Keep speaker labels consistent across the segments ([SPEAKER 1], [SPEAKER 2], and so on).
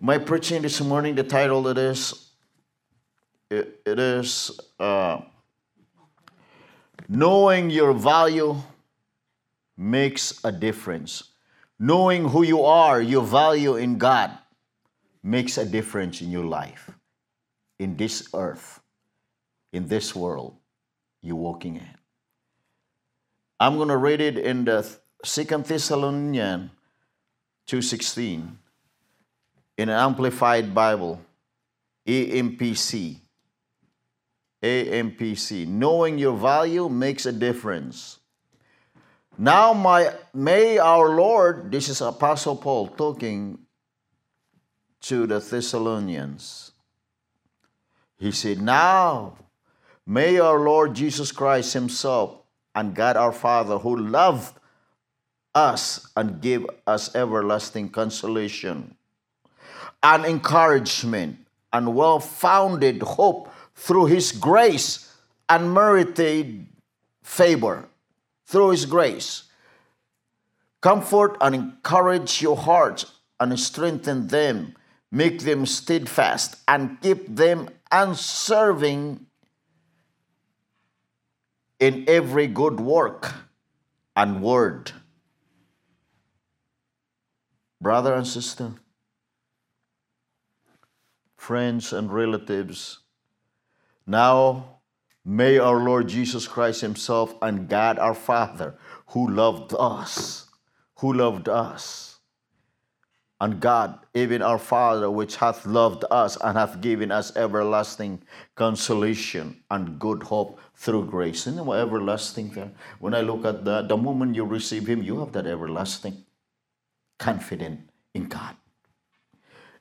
[SPEAKER 1] My preaching this morning, the title it is, it, it is uh, Knowing Your Value Makes a Difference. Knowing who you are, your value in God, makes a difference in your life, in this earth, in this world you're walking in. I'm going to read it in the Second Thessalonians 2.16 in an Amplified Bible, AMPC. AMPC. Knowing your value makes a difference. Now, my, may our Lord, this is Apostle Paul talking to the Thessalonians. He said, Now, may our Lord Jesus Christ Himself and God our Father, who loved us and gave us everlasting consolation and encouragement and well founded hope through His grace and merited favor. Through His grace. Comfort and encourage your hearts and strengthen them, make them steadfast, and keep them unserving in every good work and word. Brother and sister, friends and relatives, now may our Lord Jesus Christ Himself and God our Father, who loved us, who loved us, and God, even our Father, which hath loved us and hath given us everlasting consolation and good hope through grace. Isn't it everlasting there? When I look at that, the moment you receive Him, you have that everlasting confident in God.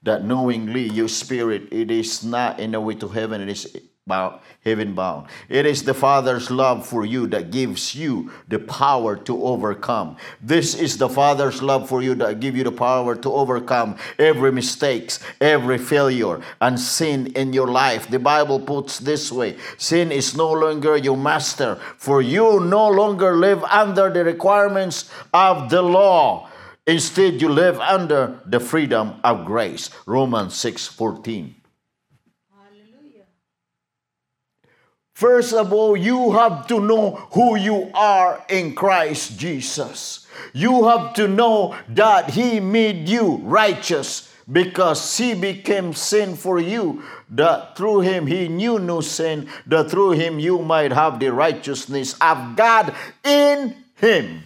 [SPEAKER 1] That knowingly your spirit, it is not in the way to heaven, it is bound, heaven bound. It is the Father's love for you that gives you the power to overcome. This is the Father's love for you that give you the power to overcome every mistakes, every failure, and sin in your life. The Bible puts this way: sin is no longer your master, for you no longer live under the requirements of the law. Instead, you live under the freedom of grace. Romans 6 14. First of all, you have to know who you are in Christ Jesus. You have to know that He made you righteous because He became sin for you. That through Him He knew no sin, that through Him you might have the righteousness of God in Him,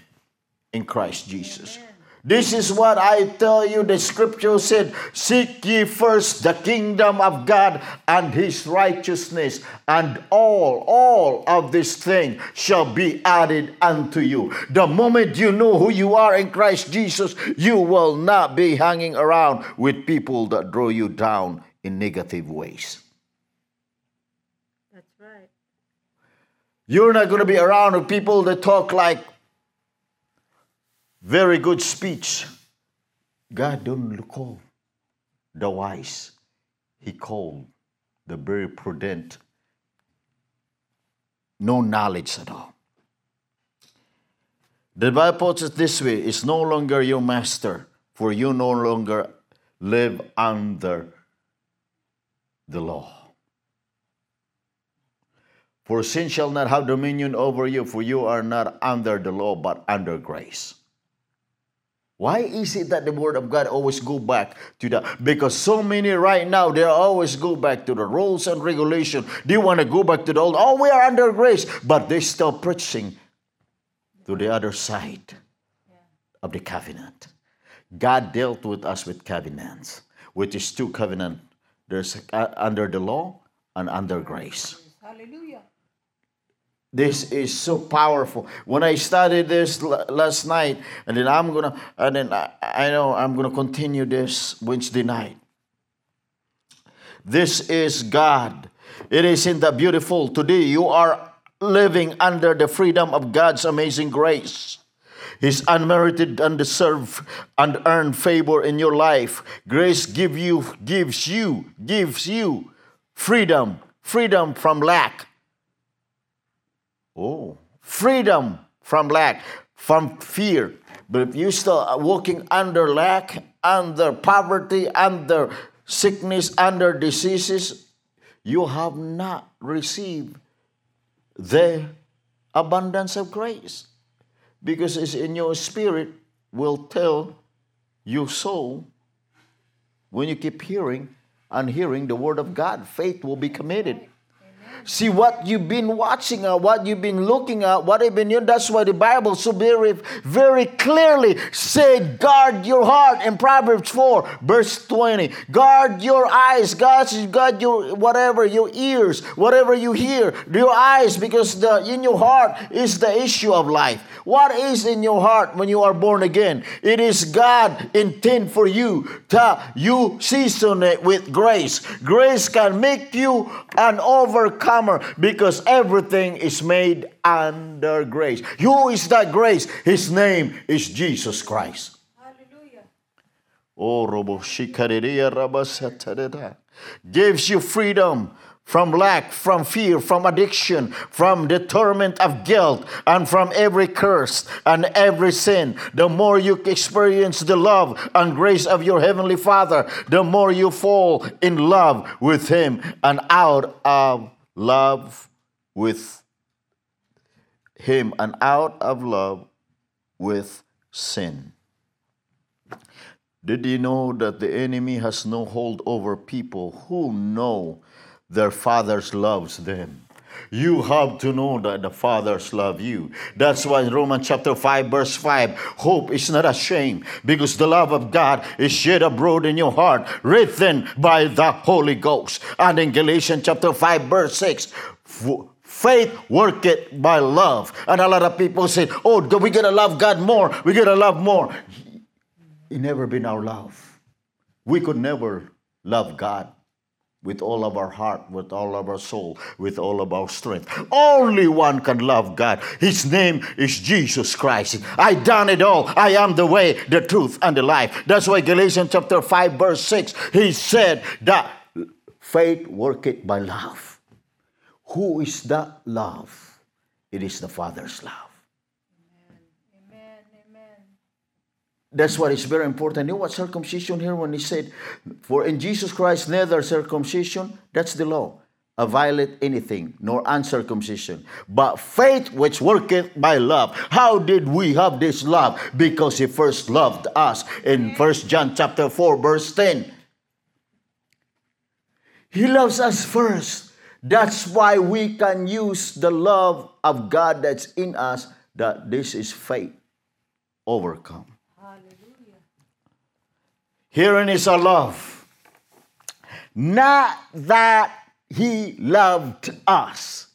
[SPEAKER 1] in Christ Jesus. Amen. This is what I tell you. The scripture said, Seek ye first the kingdom of God and his righteousness, and all, all of this thing shall be added unto you. The moment you know who you are in Christ Jesus, you will not be hanging around with people that draw you down in negative ways.
[SPEAKER 2] That's right.
[SPEAKER 1] You're not going to be around with people that talk like very good speech. God don't call the wise, He called the very prudent. No knowledge at all. The Bible puts it this way it's no longer your master, for you no longer live under the law. For sin shall not have dominion over you, for you are not under the law, but under grace. Why is it that the word of God always go back to that? Because so many right now, they always go back to the rules and regulation. They want to go back to the old, oh, we are under grace. But they still preaching to the other side of the covenant. God dealt with us with covenants, which is two covenant. There's uh, under the law and under grace.
[SPEAKER 2] Hallelujah.
[SPEAKER 1] This is so powerful. When I studied this last night, and then I'm gonna, and then I, I know I'm gonna continue this Wednesday night. This is God. It is in the beautiful. Today you are living under the freedom of God's amazing grace. His unmerited, undeserved, unearned favor in your life. Grace give you, gives you, gives you freedom, freedom from lack, Oh, freedom from lack, from fear. But if you still walking under lack under poverty, under sickness, under diseases, you have not received the abundance of grace. Because it's in your spirit will tell your soul when you keep hearing and hearing the word of God, faith will be committed. See what you've been watching at, what you've been looking at, what you've been. Doing. That's why the Bible so very, very clearly said, "Guard your heart." In Proverbs four, verse twenty, guard your eyes. God, guard your whatever your ears, whatever you hear, your eyes, because the in your heart is the issue of life. What is in your heart when you are born again? It is God intent for you to you season it with grace. Grace can make you an overcomer because everything is made under grace. Who is that grace? His name is Jesus Christ. Hallelujah. Oh, Robo gives you freedom from lack, from fear, from addiction, from the torment of guilt, and from every curse and every sin. The more you experience the love and grace of your Heavenly Father, the more you fall in love with Him and out of love with Him and out of love with sin. Did you know that the enemy has no hold over people who know? their fathers loves them. You have to know that the fathers love you. That's why in Romans chapter 5, verse 5, hope is not a shame because the love of God is shed abroad in your heart, written by the Holy Ghost. And in Galatians chapter 5, verse 6, faith worketh by love. And a lot of people say, oh, we gotta love God more. We gotta love more. It never been our love. We could never love God with all of our heart, with all of our soul, with all of our strength. Only one can love God. His name is Jesus Christ. I done it all. I am the way, the truth, and the life. That's why Galatians chapter 5, verse 6, he said that faith worketh by love. Who is that love? It is the Father's love. That's what is very important. You know what circumcision here when he said, For in Jesus Christ neither circumcision, that's the law, a violate anything, nor uncircumcision, but faith which worketh by love. How did we have this love? Because he first loved us in First John chapter 4, verse 10. He loves us first. That's why we can use the love of God that's in us, that this is faith overcome. Herein is our love. Not that he loved us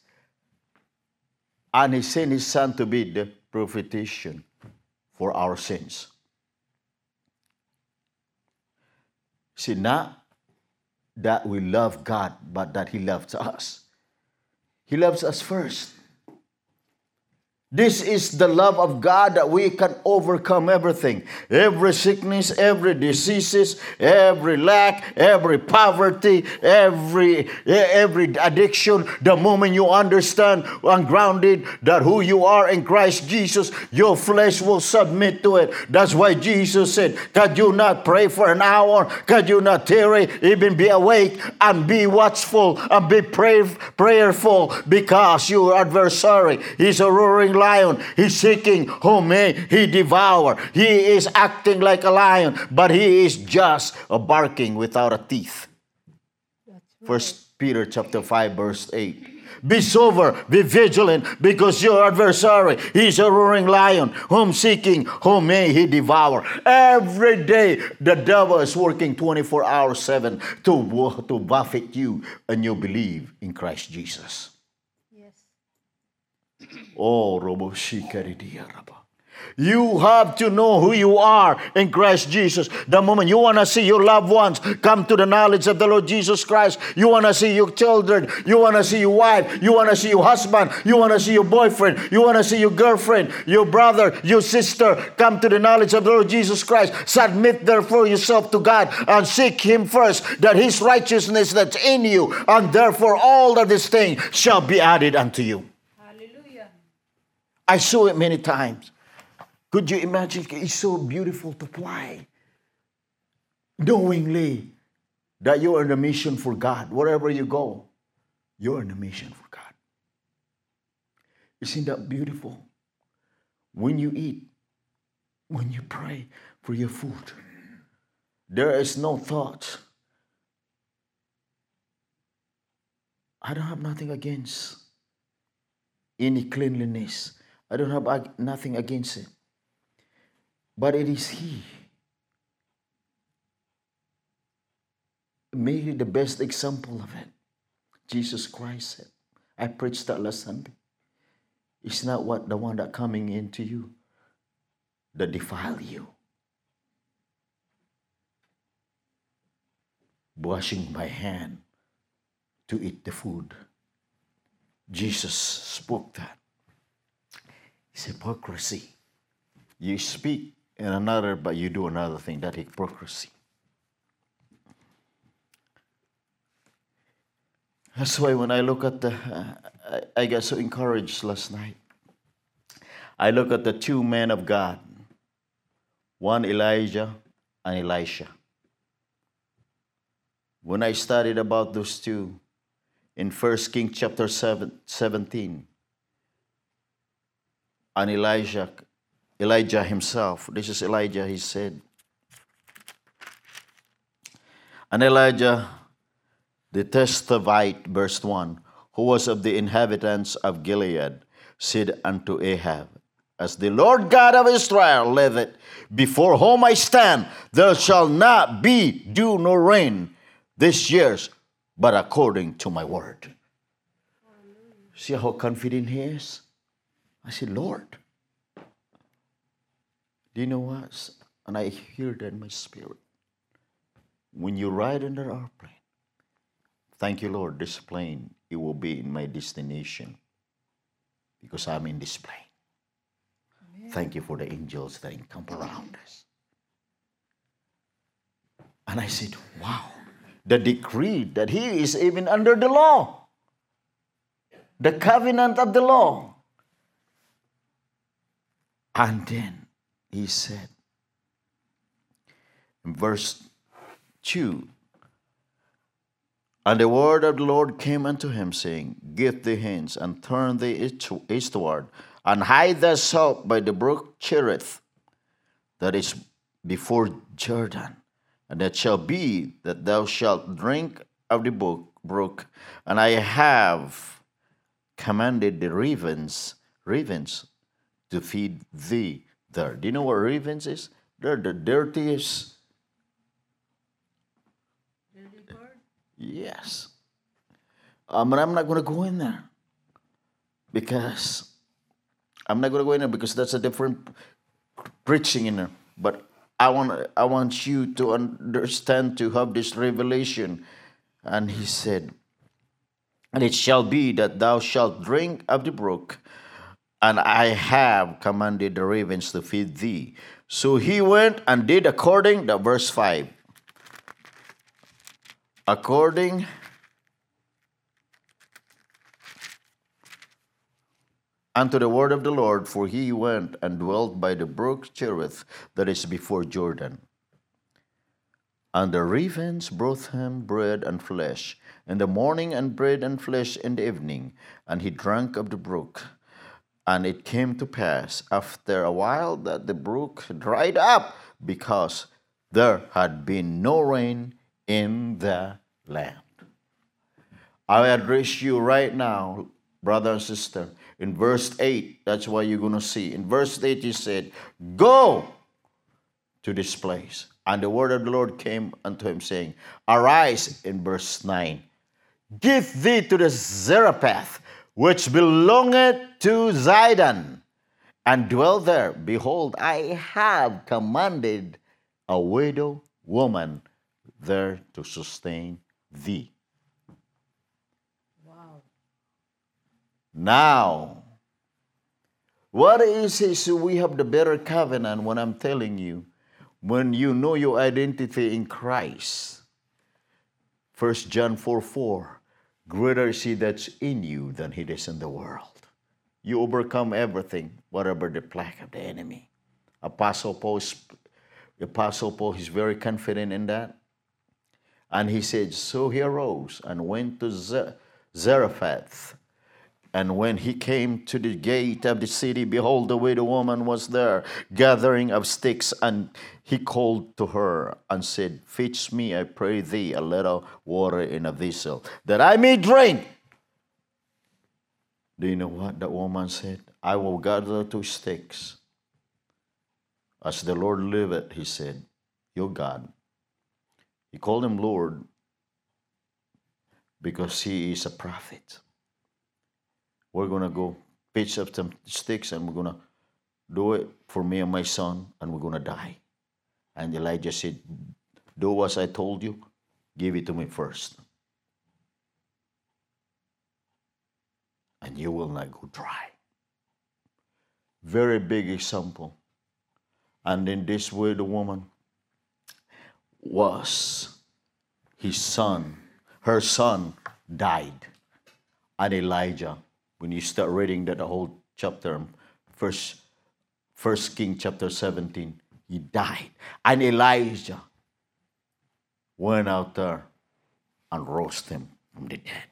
[SPEAKER 1] and he sent his son to be the propitiation for our sins. See, not that we love God, but that he loves us. He loves us first. This is the love of God that we can overcome everything. Every sickness, every diseases, every lack, every poverty, every every addiction. The moment you understand and grounded that who you are in Christ Jesus, your flesh will submit to it. That's why Jesus said, Could you not pray for an hour? Could you not tarry, even be awake and be watchful and be pray, prayerful because your adversary is a roaring lion. He's seeking whom may he devour. He is acting like a lion, but he is just a barking without a teeth. First Peter chapter 5, verse 8. Be sober, be vigilant, because your adversary is a roaring lion, whom seeking, whom may he devour. Every day, the devil is working 24 hours 7 to, to buffet you, and you believe in Christ Jesus. Oh, Roboshikaridiaraba. You have to know who you are in Christ Jesus. The moment you want to see your loved ones come to the knowledge of the Lord Jesus Christ, you want to see your children, you want to see your wife, you want to see your husband, you want to see your boyfriend, you want to see your girlfriend, your brother, your sister come to the knowledge of the Lord Jesus Christ. Submit therefore yourself to God and seek Him first, that His righteousness that's in you, and therefore all of these things shall be added unto you. I saw it many times. Could you imagine? It's so beautiful to fly. knowingly that you're in a mission for God. Wherever you go, you're in a mission for God. Isn't that beautiful? When you eat, when you pray for your food, there is no thought. I don't have nothing against any cleanliness. I don't have nothing against it. But it is He. Maybe the best example of it. Jesus Christ said. I preached that last Sunday. It's not what the one that coming into you that defile you. Washing my hand to eat the food. Jesus spoke that. It's hypocrisy. You speak in another, but you do another thing. That hypocrisy. That's why when I look at the, uh, I, I got so encouraged last night. I look at the two men of God, one Elijah and Elisha. When I studied about those two in 1 King chapter 7, 17, and Elijah, Elijah himself, this is Elijah, he said, and Elijah the Tishbite, verse 1, who was of the inhabitants of Gilead, said unto Ahab, As the Lord God of Israel liveth, before whom I stand, there shall not be dew nor rain this years, but according to my word. See how confident he is? I said, Lord. Do you know what? And I hear that in my spirit. When you ride in the airplane, Thank you, Lord. This plane, it will be in my destination because I'm in this plane. Amen. Thank you for the angels that encamp around us. And I said, wow, the decree that he is even under the law, the covenant of the law. And then he said, in verse 2 and the word of the Lord came unto him, saying, Give thee hence, and turn thee eastward, and hide thyself by the brook Cherith, that is before Jordan. And it shall be that thou shalt drink of the brook, and I have commanded the ravens, ravens, to feed thee there. Do you know what ravens is? They're the dirtiest Yes. Um, but I'm not going to go in there because I'm not going to go in there because that's a different preaching in there. But I want I want you to understand to have this revelation. And he said, And it shall be that thou shalt drink of the brook, and I have commanded the ravens to feed thee. So he went and did according to verse 5 according unto the word of the Lord, for he went and dwelt by the brook Cherith that is before Jordan. And the ravens brought him bread and flesh in the morning, and bread and flesh in the evening, and he drank of the brook. And it came to pass after a while that the brook dried up because there had been no rain in the land. I address you right now, brother and sister. In verse 8, that's what you're going to see. In verse 8, he said, Go to this place. And the word of the Lord came unto him, saying, Arise, in verse 9, give thee to the Zarephath, which belongeth to Zidon, and dwell there. Behold, I have commanded a widow woman there to sustain thee. Wow. Now, what is it? We have the better covenant when I'm telling you, when you know your identity in Christ. 1 John 4 4. Greater is he that's in you than he is in the world. You overcome everything, whatever the plague of the enemy. Apostle Paul Apostle Paul is very confident in that. And he said, So he arose and went to Zarephath. And when he came to the gate of the city, behold, the widow woman was there, gathering of sticks. And he called to her and said, Fetch me, I pray thee, a little water in a vessel, that I may drink. Do you know what that woman said? I will gather two sticks. As the Lord liveth, he said, Your God. He called him Lord because he is a prophet. We're going to go pitch up some sticks and we're going to do it for me and my son, and we're going to die. And Elijah said, Do as I told you, give it to me first. And you will not go dry. Very big example. And in this way, the woman was his son, her son died. And Elijah, when you start reading that whole chapter, first, first King chapter 17, he died. And Elijah went out there and rose him from the dead.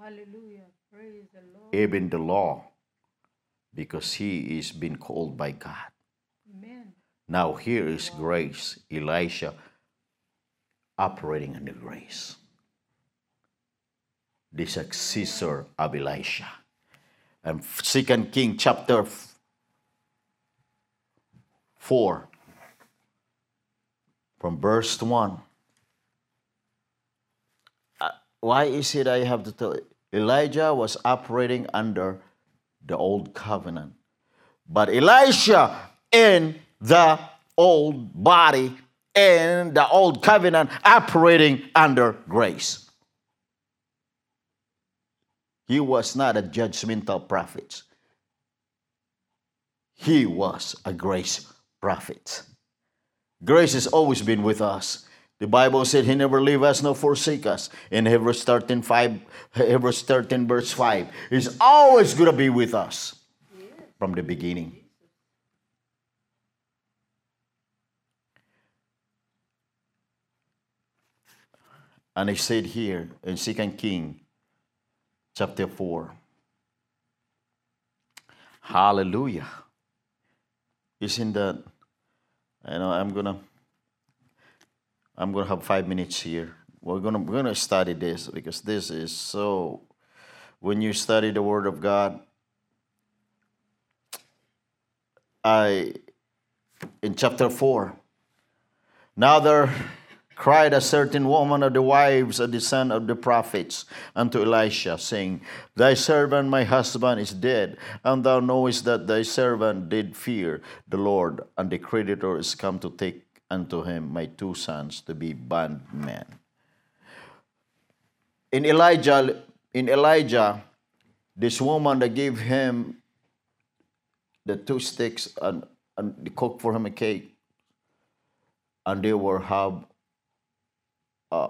[SPEAKER 2] Hallelujah. Praise the Lord.
[SPEAKER 1] Even the law, because he is being called by God.
[SPEAKER 2] Amen.
[SPEAKER 1] Now here is grace, Elisha operating under the grace. The successor of Elisha. And Second King chapter 4 from verse 1. Uh, why is it I have to tell it? Elijah was operating under the old covenant. But Elisha in the old body in the old covenant operating under grace. He was not a judgmental prophet. He was a grace prophet. Grace has always been with us. The Bible said he never leave us nor forsake us. In Hebrews 13, 5, Hebrews 13 verse 5. He's always going to be with us from the beginning. And he said here in Second King chapter 4. Hallelujah. Isn't that you know I'm gonna I'm gonna have five minutes here. We're gonna we're gonna study this because this is so when you study the word of God I in chapter four. Now there cried a certain woman of the wives of the son of the prophets unto Elisha, saying, Thy servant, my husband, is dead, and thou knowest that thy servant did fear the Lord, and the creditor is come to take unto him my two sons to be bondmen. In Elijah, in Elijah, this woman that gave him the two sticks and, and cooked for him a cake, and they were have uh,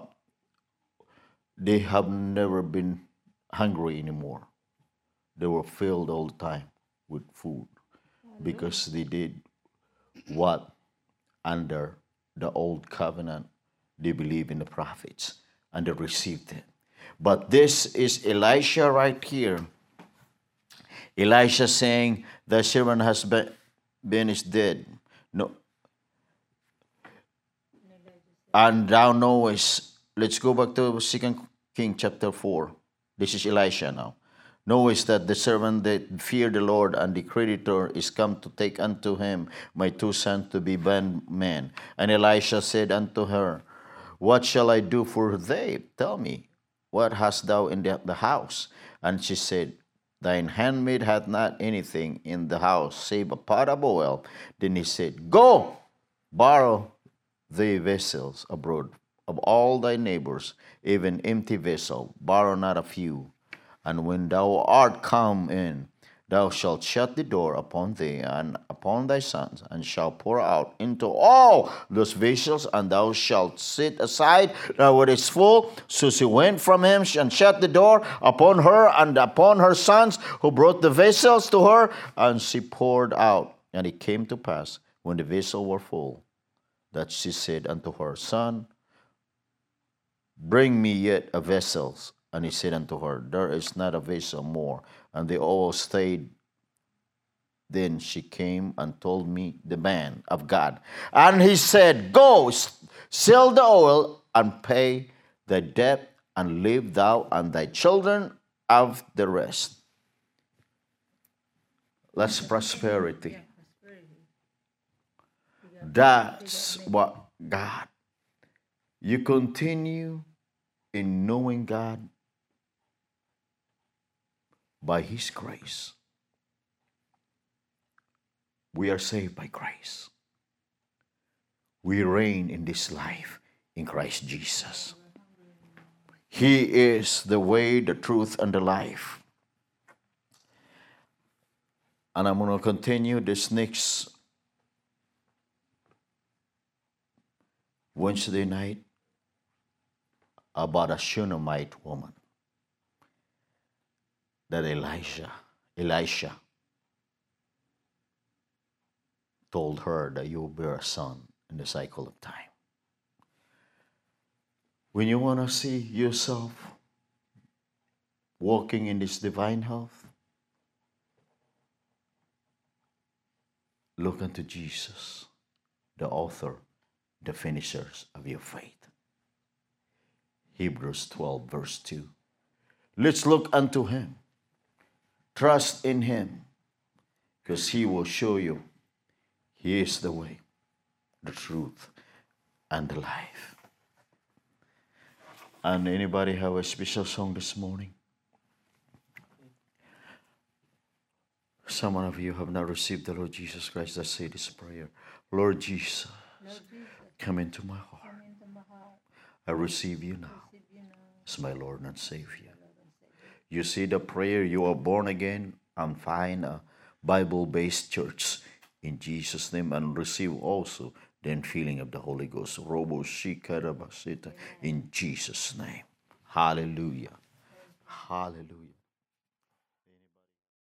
[SPEAKER 1] they have never been hungry anymore. They were filled all the time with food because they did what under the old covenant they believe in the prophets and they received it. But this is Elisha right here. Elisha saying, The servant has been, been is dead. No. And thou knowest, let's go back to Second King chapter 4. This is Elisha now. Knowest that the servant that fear the Lord and the creditor is come to take unto him my two sons to be bondmen. And Elisha said unto her, What shall I do for thee? Tell me, what hast thou in the, the house? And she said, Thine handmaid hath not anything in the house save a pot of oil. Then he said, Go, borrow thee vessels abroad of all thy neighbors, even empty vessel, borrow not a few. And when thou art come in, thou shalt shut the door upon thee and upon thy sons, and shalt pour out into all those vessels, and thou shalt sit aside now it is full. So she went from him and shut the door upon her and upon her sons, who brought the vessels to her, and she poured out. And it came to pass, when the vessels were full, that she said unto her, Son, bring me yet a vessel. And he said unto her, There is not a vessel more. And they all stayed. Then she came and told me the man of God. And he said, Go, sell the oil and pay the debt, and live thou and thy children of the rest. That's.
[SPEAKER 2] Prosperity.
[SPEAKER 1] That's what God. You continue in knowing God by His grace. We are saved by grace. We reign in this life in Christ Jesus. He is the way, the truth, and the life. And I'm going to continue this next Wednesday night about a Shunammite woman that Elijah, Elisha told her that you will bear a son in the cycle of time. When you want to see yourself walking in this divine health, look unto Jesus, the author, the finishers of your faith. Hebrews 12, verse 2. Let's look unto him. Trust in him, because he will show you he is the way, the truth, and the life. And anybody have a special song this morning? Some of you have not received the Lord Jesus Christ. Let's say this prayer. Lord Jesus,
[SPEAKER 2] Lord Jesus,
[SPEAKER 1] come into my heart.
[SPEAKER 2] come into my heart.
[SPEAKER 1] I receive you now
[SPEAKER 2] Receive you now,
[SPEAKER 1] as my Lord and Savior.
[SPEAKER 2] Lord and Savior.
[SPEAKER 1] You see the prayer, you are born again and find a Bible based church in Jesus' name and receive also the infilling of the Holy Ghost. Robo shikarabasita in Jesus' name. Hallelujah. Hallelujah.